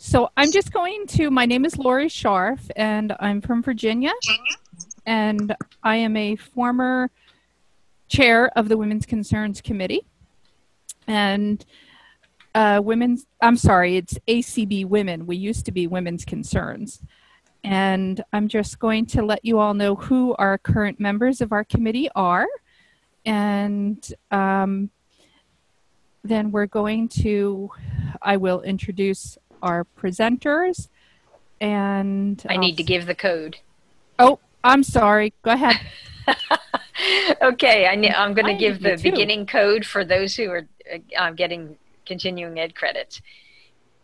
So I'm just going to, my name is Lori Scharf, and I'm from Virginia. And I am a former chair of the Women's Concerns Committee. And uh, women's, I'm sorry, it's ACB Women. We used to be Women's Concerns. And I'm just going to let you all know who our current members of our committee are. And um, then we're going to, I will introduce our presenters. And I need to give the code. Oh, I'm sorry. Go ahead. okay, I I'm going to give the beginning code for those who are uh, getting continuing ed credits.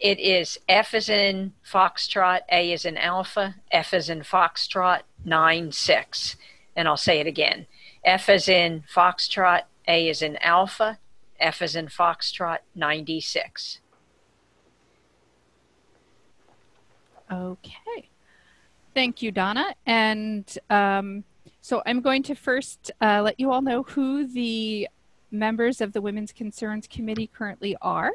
It is F is in Foxtrot, A is in Alpha, F is in Foxtrot, 9 6. And I'll say it again F is in Foxtrot, A is in Alpha, F is in Foxtrot, 96. Okay. Thank you, Donna. And um, so I'm going to first uh, let you all know who the members of the Women's Concerns Committee currently are.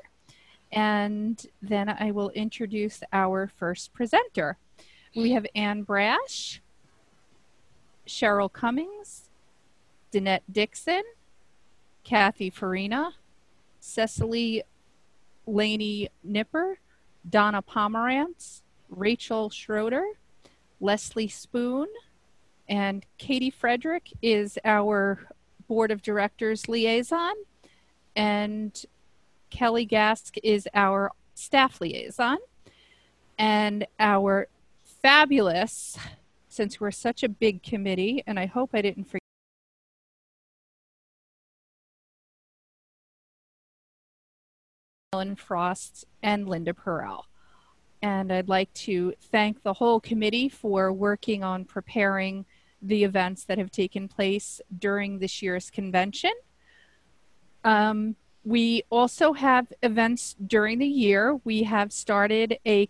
And then I will introduce our first presenter. We have Anne Brash, Cheryl Cummings, Danette Dixon, Kathy Farina, Cecily Laney Nipper, Donna Pomerantz, Rachel Schroeder, Leslie Spoone, and Katie Frederick is our Board of Directors liaison, and Kelly Gask is our staff liaison. And our fabulous, since we're such a big committee, and I hope I didn't forget. Ellen Frost and Linda Perel. And I'd like to thank the whole committee for working on preparing the events that have taken place during this year's convention. Um, we also have events during the year. We have started a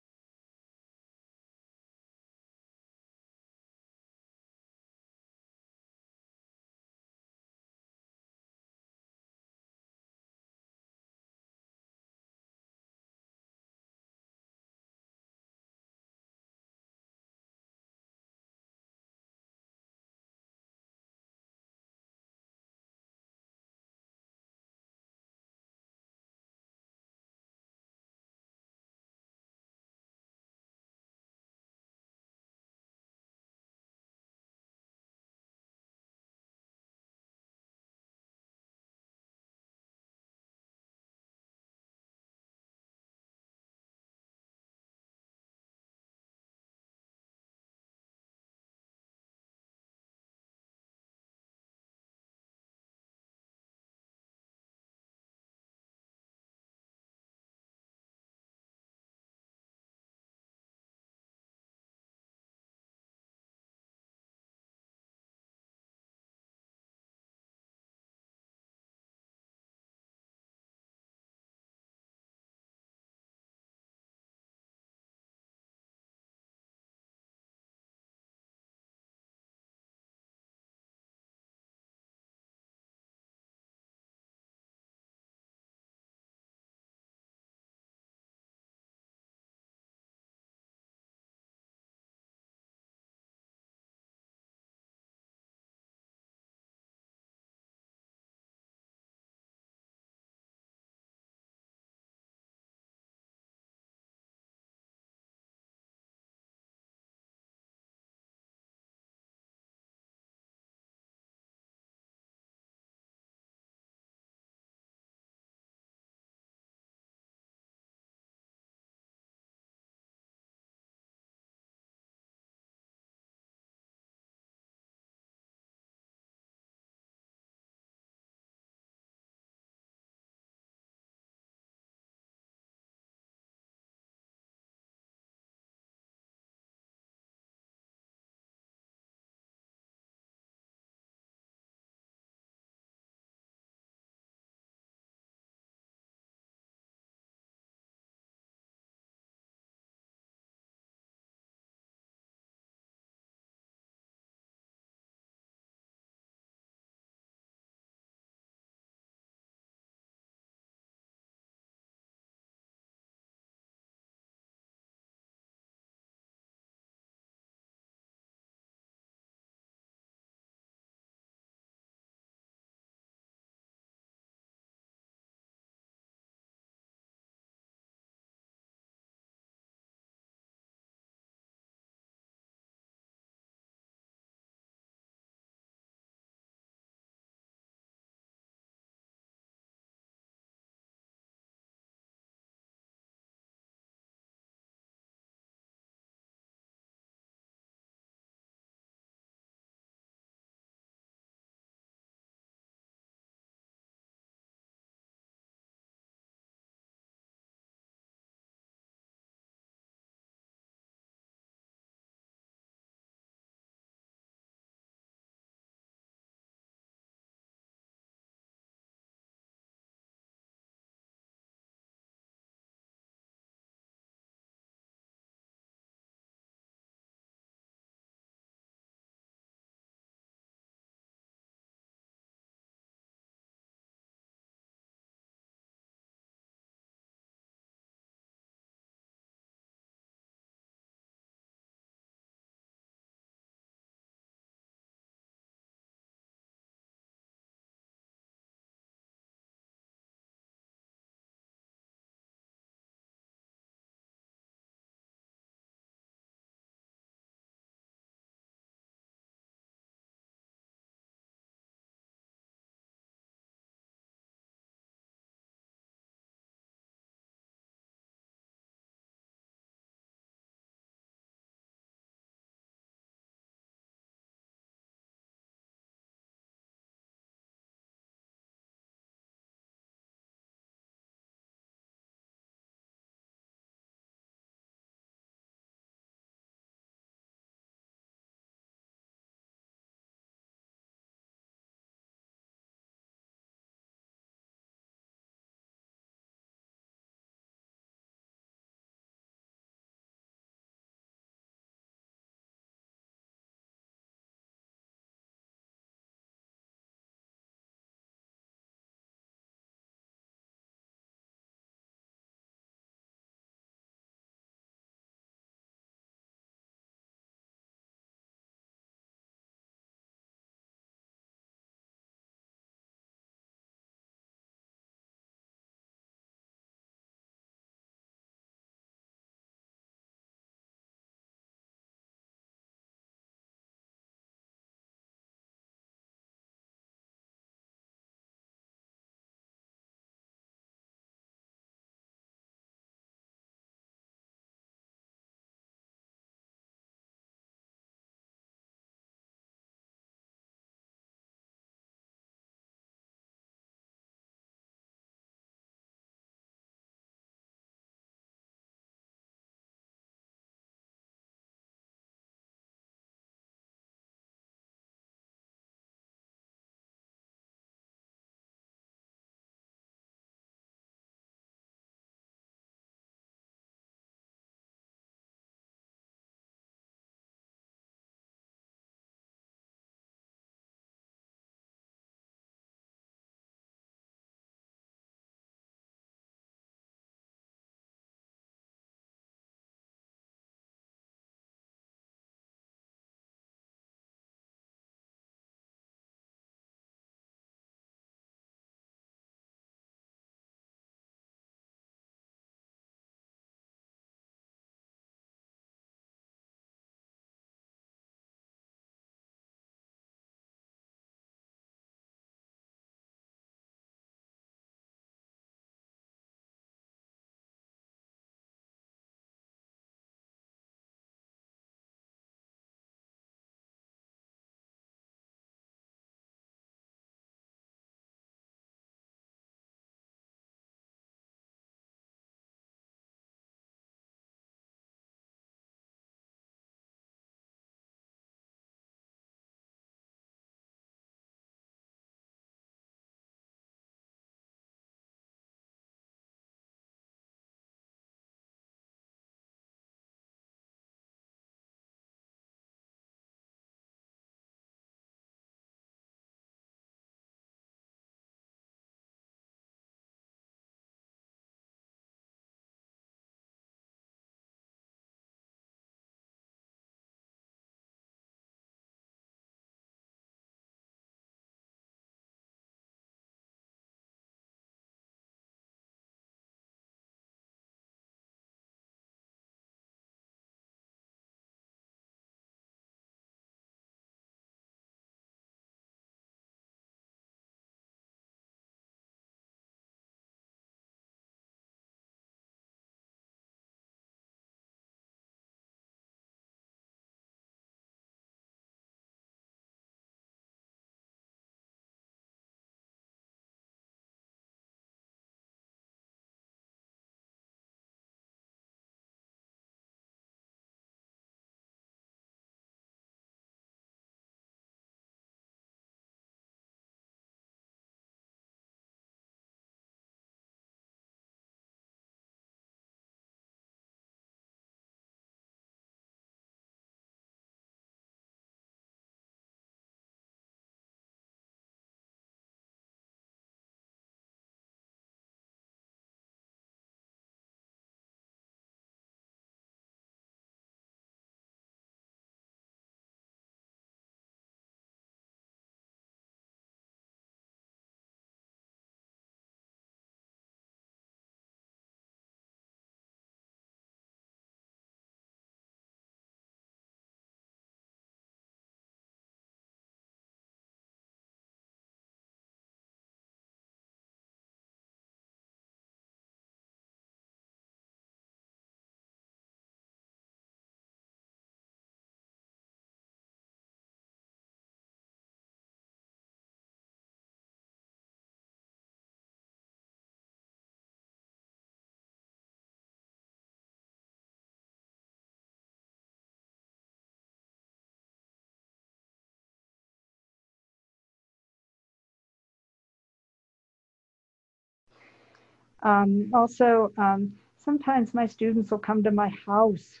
Um, also, um, sometimes my students will come to my house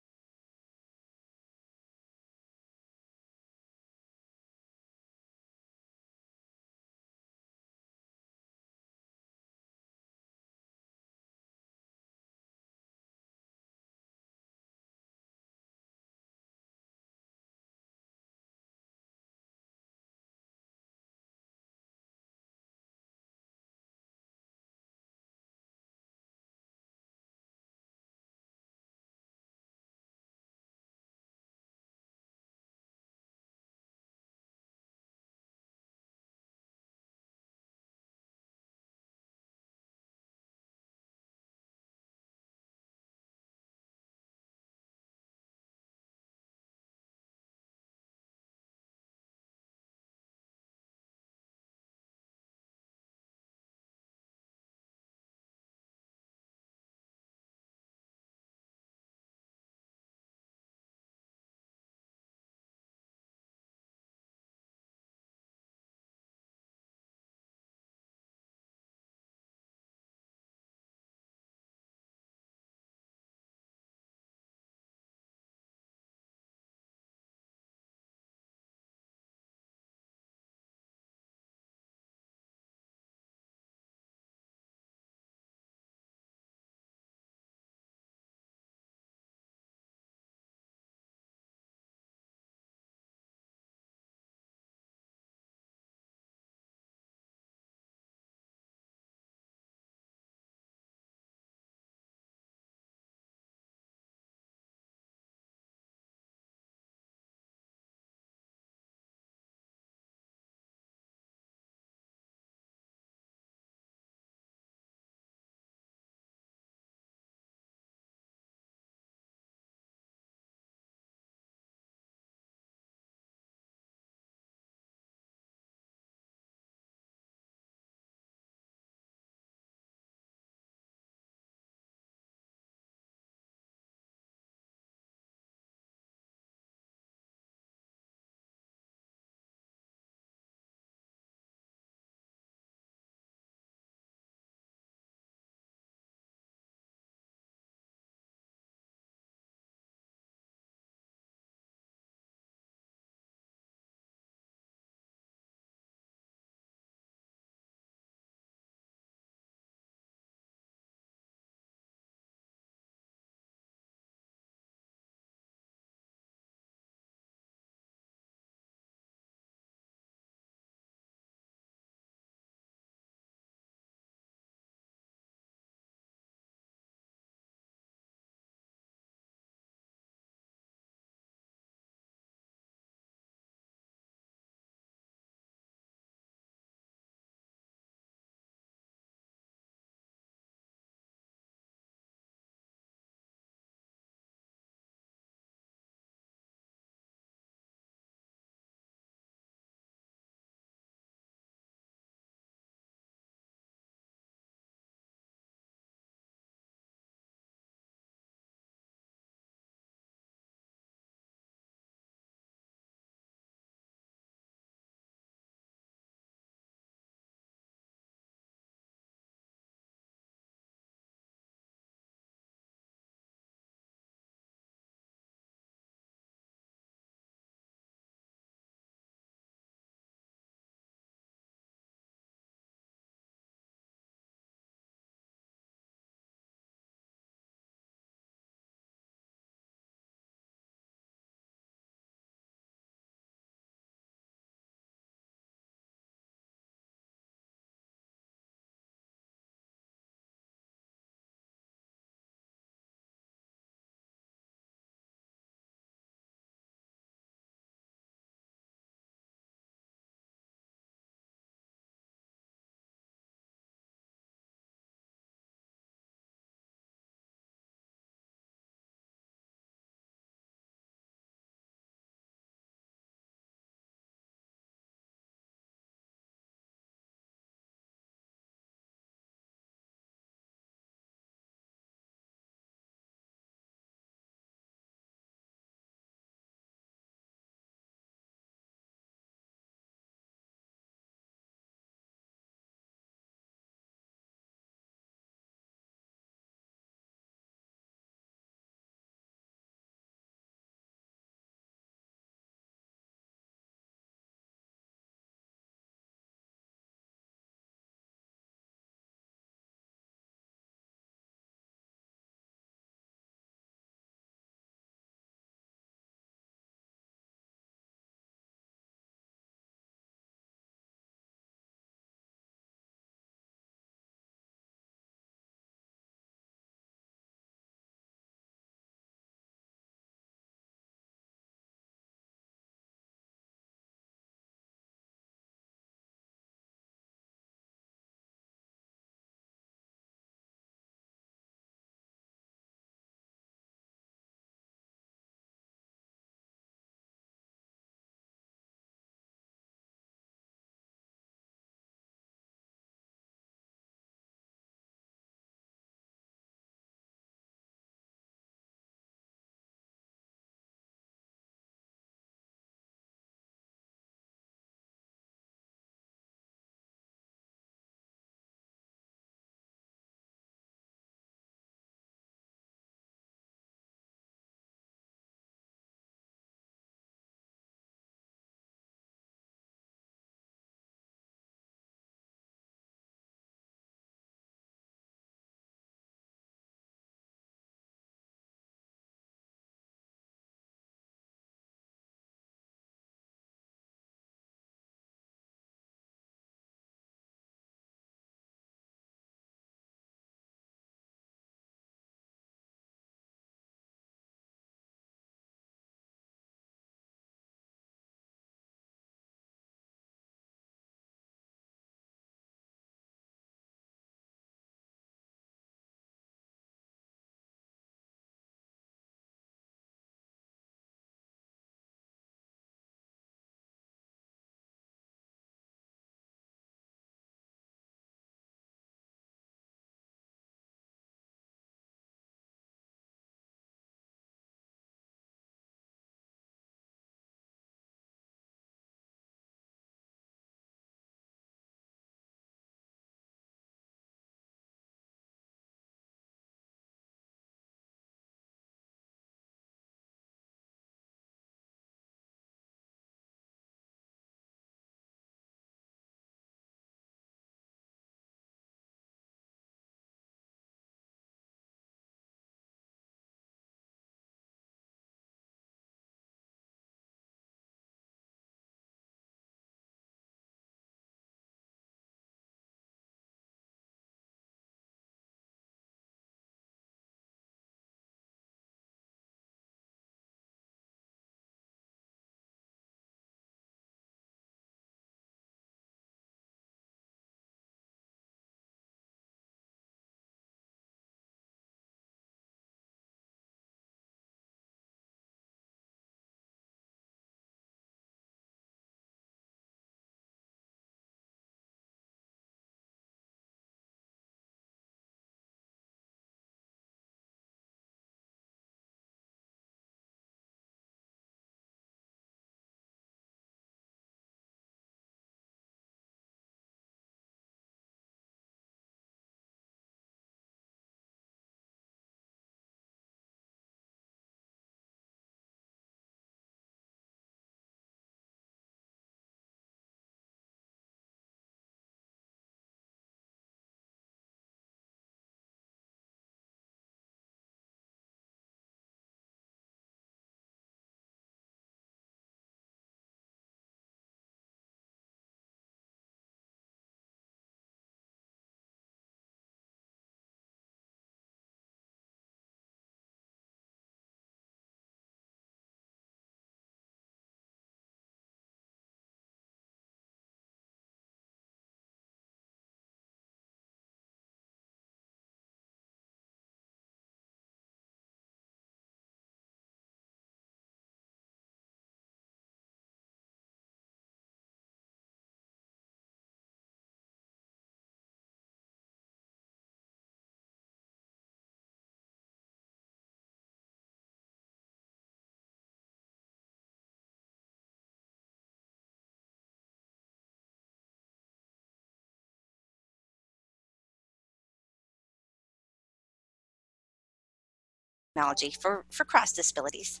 technology for, for cross disabilities.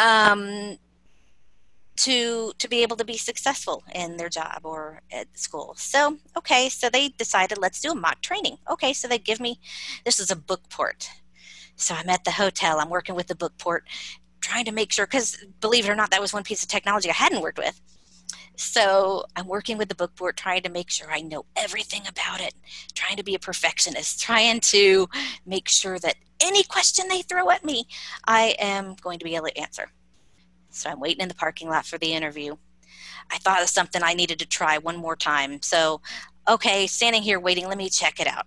Um, to to be able to be successful in their job or at school. So, okay, so they decided let's do a mock training. Okay, so they give me this is a book port. So I'm at the hotel, I'm working with the book port, trying to make sure cuz believe it or not that was one piece of technology I hadn't worked with. So I'm working with the book port, trying to make sure I know everything about it, trying to be a perfectionist, trying to make sure that any question they throw at me, I am going to be able to answer. So I'm waiting in the parking lot for the interview. I thought of something I needed to try one more time. So, okay, standing here waiting, let me check it out.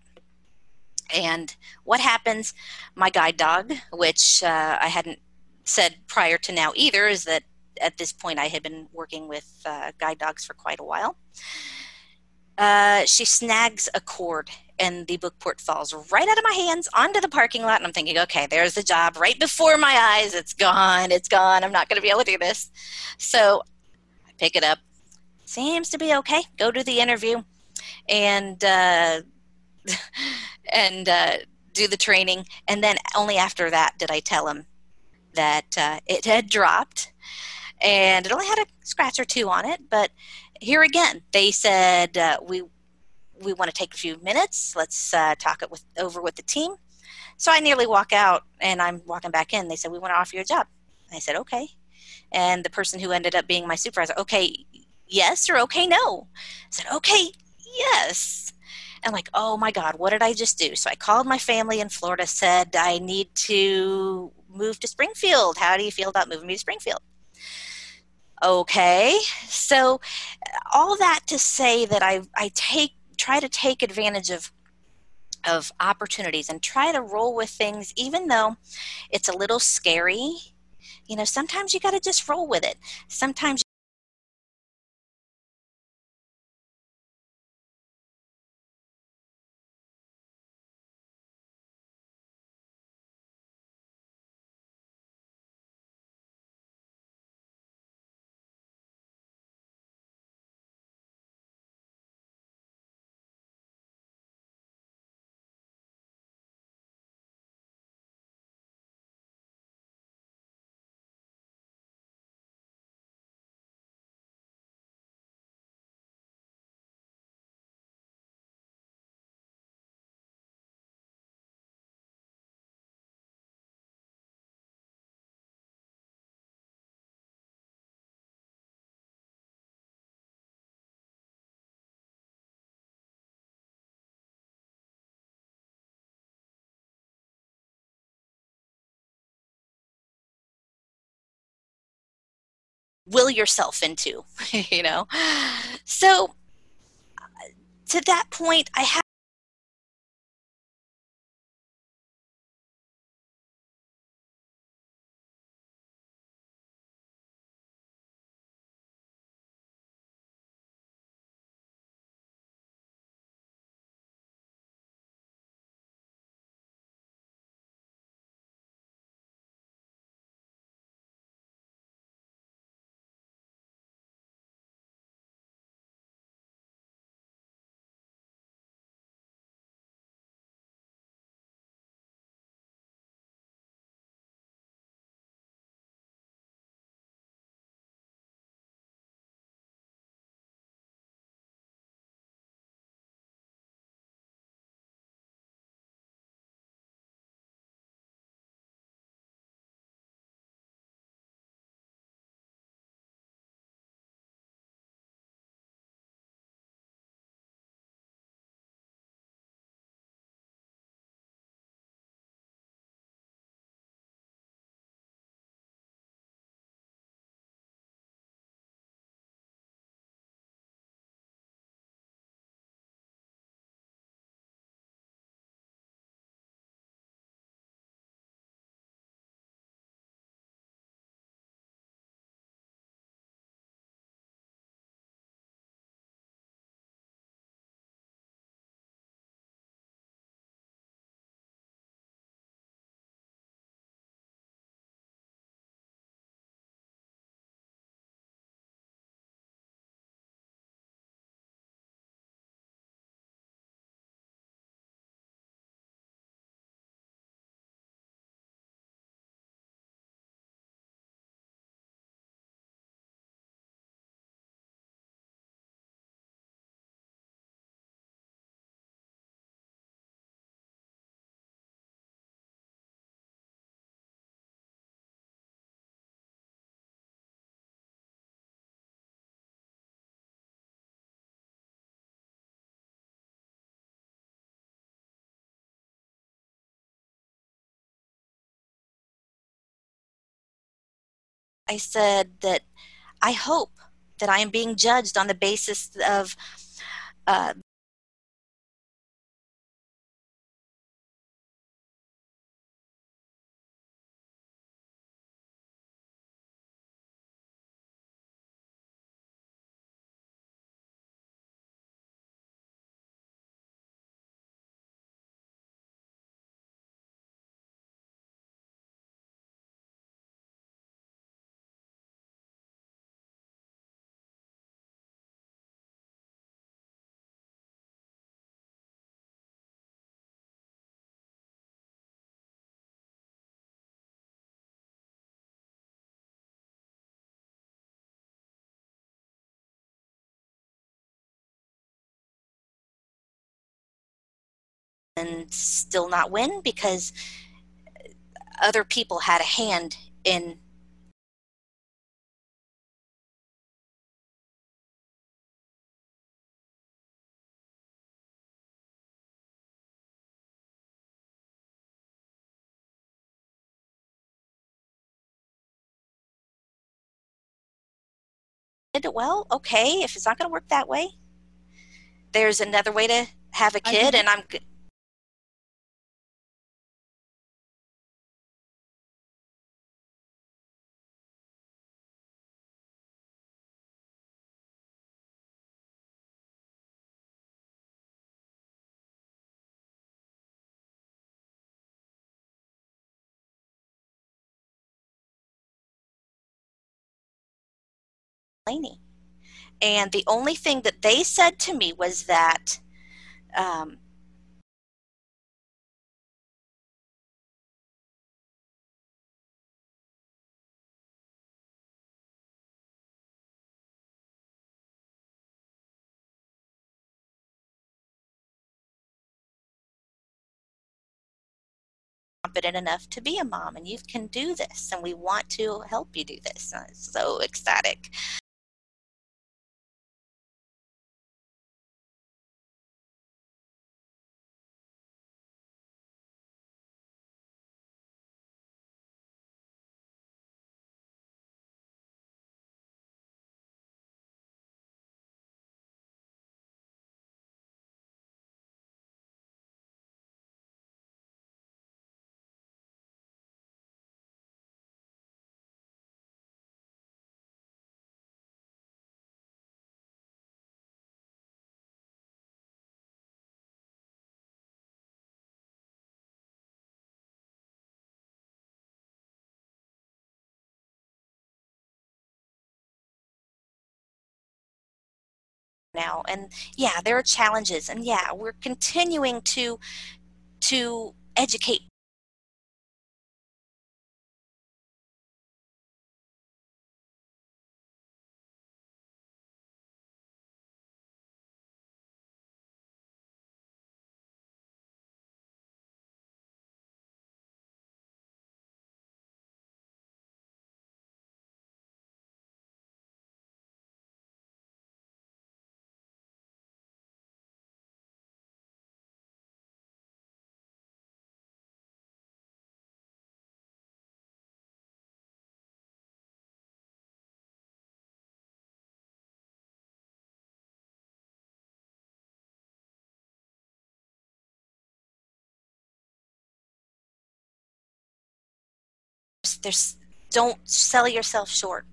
And what happens? My guide dog, which uh, I hadn't said prior to now either, is that at this point I had been working with uh, guide dogs for quite a while. Uh, she snags a cord and the book port falls right out of my hands onto the parking lot and i'm thinking okay there's the job right before my eyes. It's gone. It's gone. I'm not going to be able to do this. So i pick it up. Seems to be okay. Go to the interview and uh, and uh, do the training. And then only after that did i tell him that uh, it had dropped and it only had a scratch or two on it but here again they said uh, we we want to take a few minutes. Let's uh, talk it with over with the team. So I nearly walk out, and I'm walking back in. They said we want to offer you a job. I said okay, and the person who ended up being my supervisor, okay, yes or okay, no. I said okay, yes. And like, oh my God, what did I just do? So I called my family in Florida, said I need to move to Springfield. How do you feel about moving me to Springfield? Okay, so all that to say that I I take try to take advantage of of opportunities and try to roll with things even though it's a little scary. You know sometimes you got to just roll with it. Sometimes will yourself into you know? So to that point i have I said that I hope that I am being judged on the basis of uh, and still not win because other people had a hand in well. Okay if it's not going to work that way there's another way to have a kid and i'm Laney. And the only thing that they said to me was that um, competent enough to be a mom and you can do this and we want to help you do this. Uh, It's so ecstatic. Now and yeah there are challenges and yeah we're continuing to to educate there's don't sell yourself short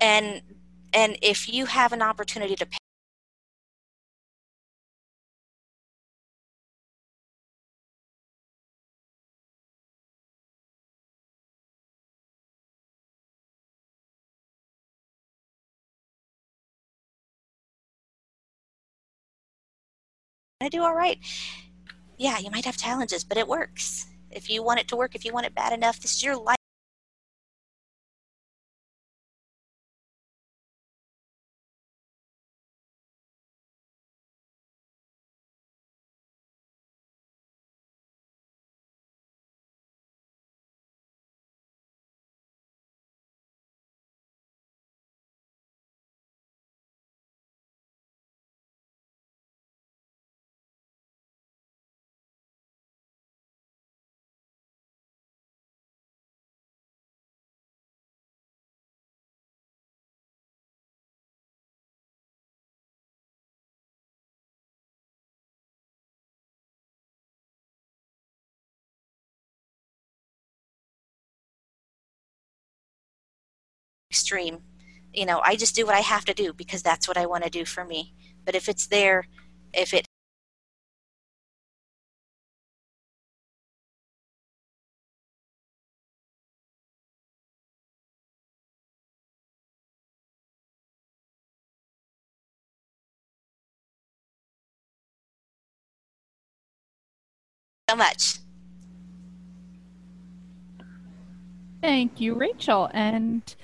and and if you have an opportunity to pay I do all right. Yeah, you might have challenges, but it works. If you want it to work, if you want it bad enough, this is your life. Extreme. You know, I just do what I have to do because that's what I want to do for me. But if it's there, if it so much. Thank you, Rachel. And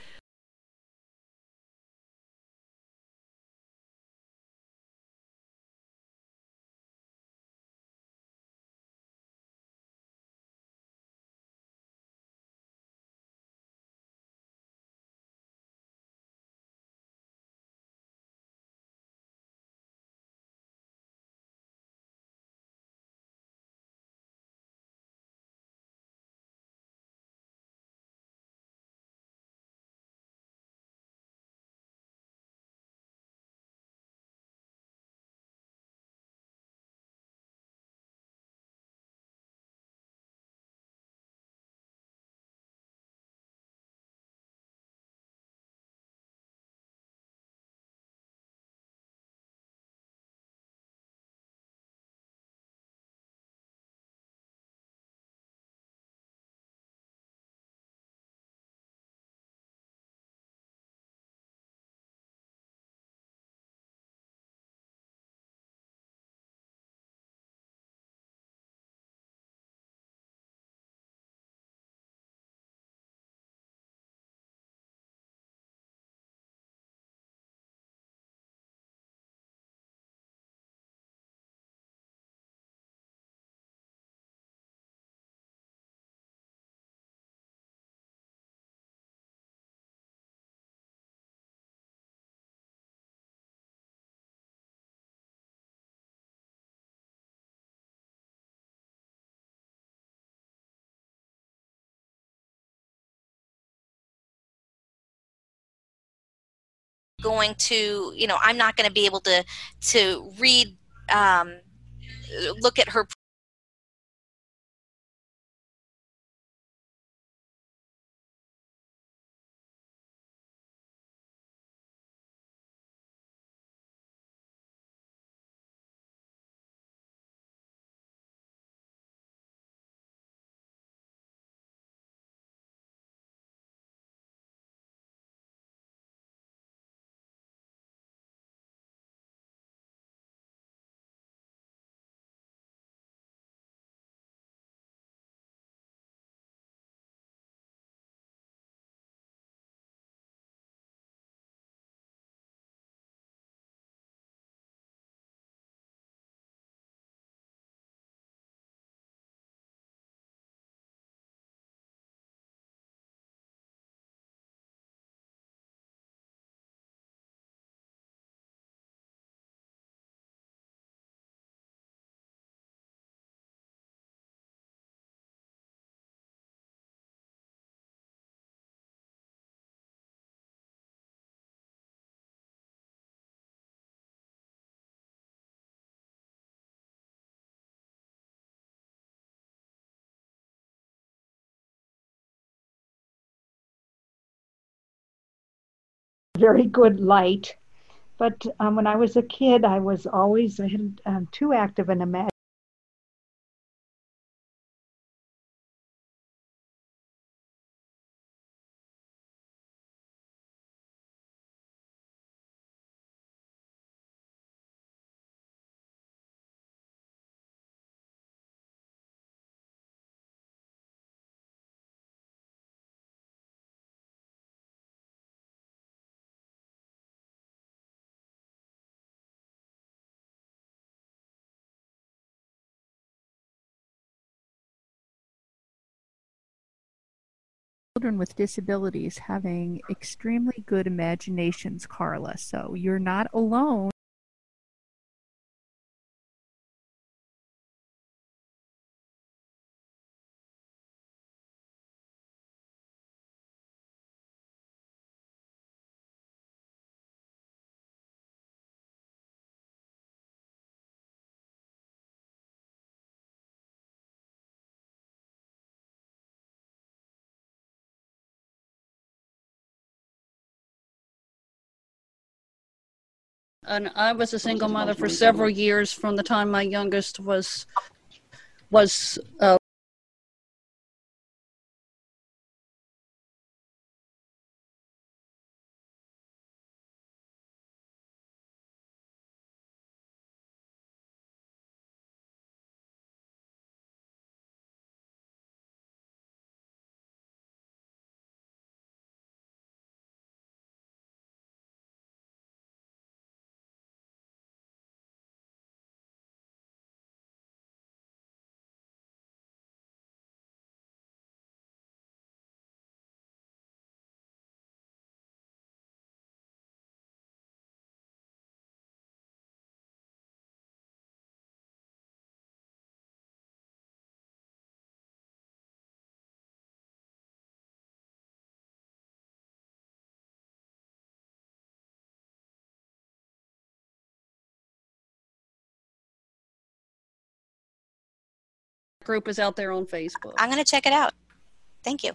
going to, you know, I'm not going to be able to to read, um, look at her very good light. But um, when I was a kid, I was always I had um, too active an imagination. Children with disabilities having extremely good imaginations, Carla. So you're not alone. And I was a single mother for several years from the time my youngest was was uh, group is out there on Facebook. I'm going to check it out. Thank you.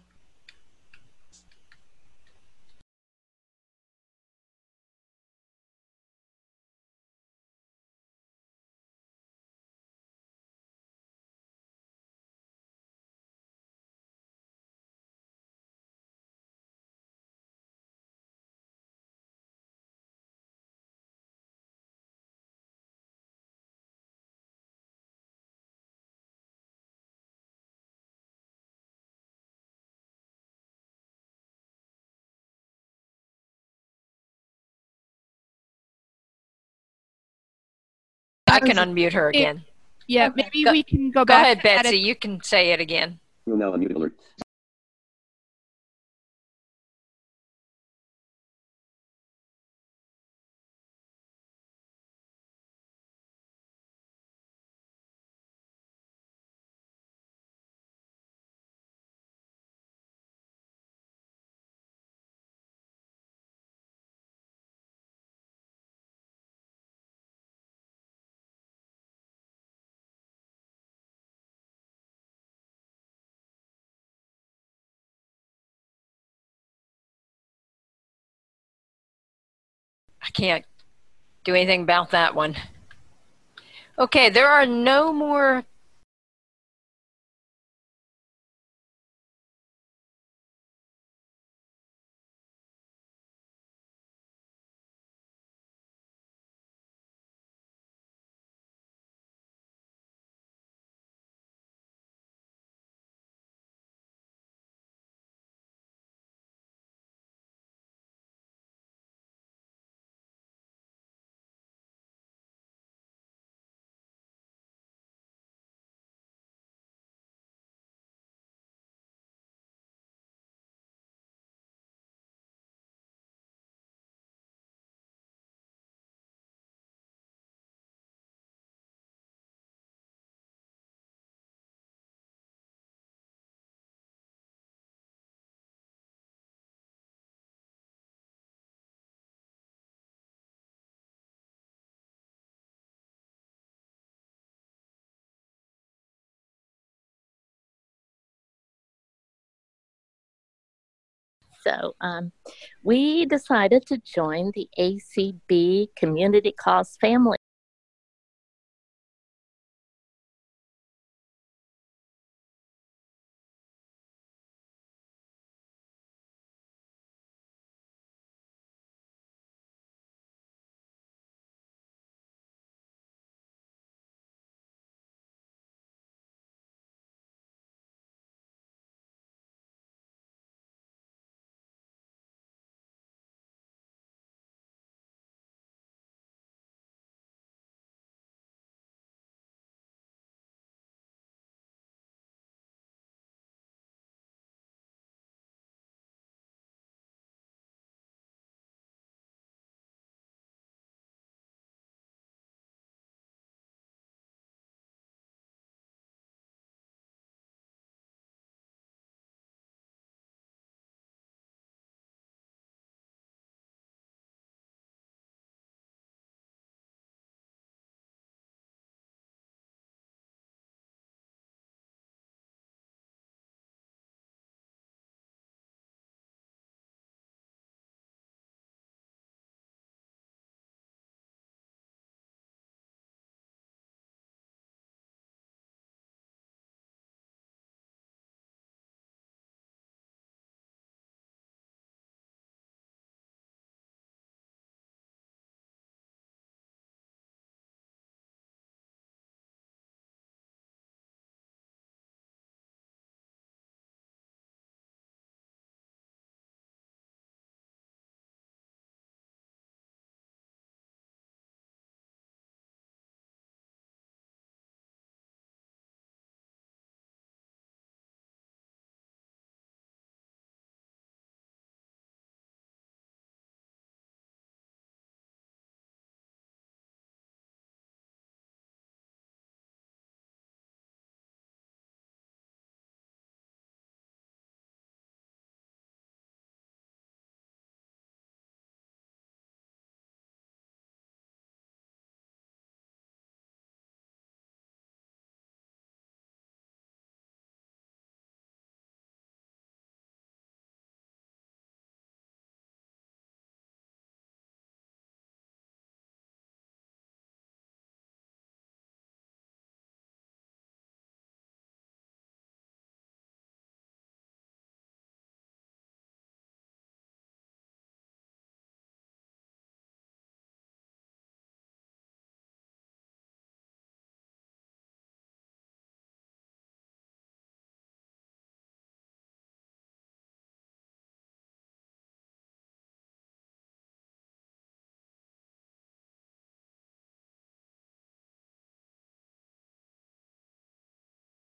I can unmute her again. Yeah, maybe Go- we can go Go back. ahead, and edit- Betsy. You can say it again. Will now unmute alert. Can't do anything about that one. Okay, there are no more So um, we decided to join the ACB Community Calls Family.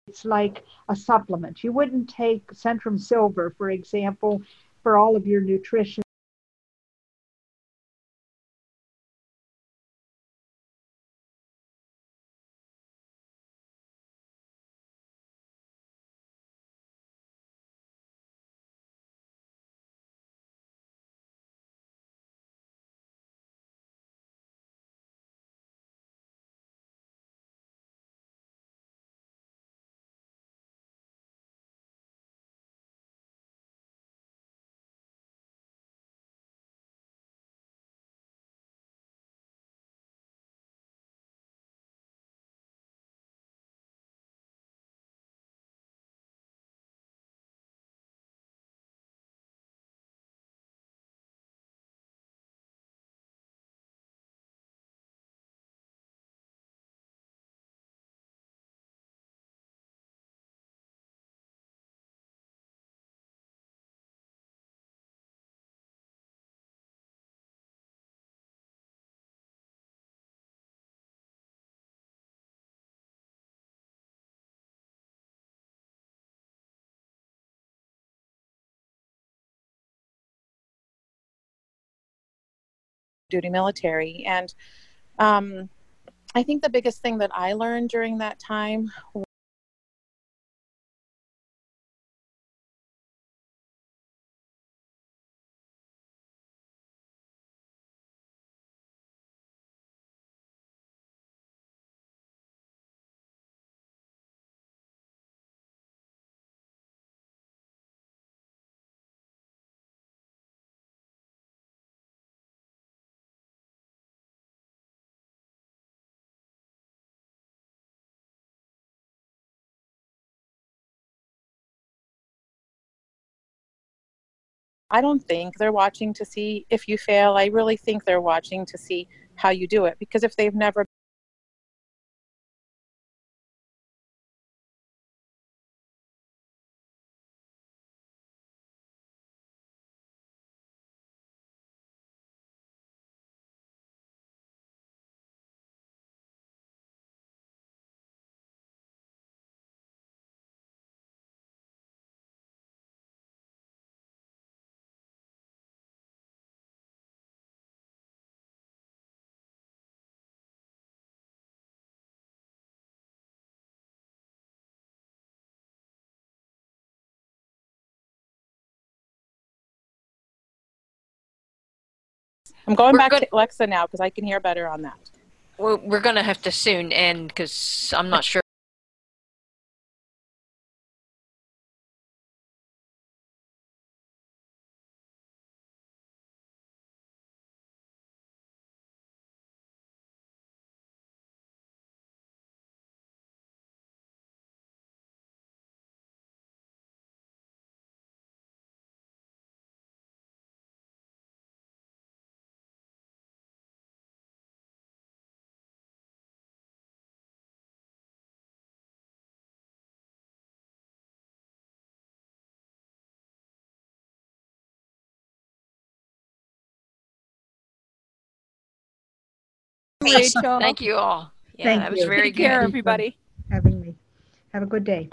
It's like a supplement. You wouldn't take Centrum Silver, for example, for all of your nutrition. Duty military. And um, I think the biggest thing that I learned during that time I don't think they're watching to see if you fail. I really think they're watching to see how you do it because if they've never I'm going We're back good. to Alexa now because I can hear better on that. We're, we're going to have to soon end because I'm not sure. Rachel. Thank you all. Yeah, Thank that was you. very Take care, everybody. having me. Have a good day.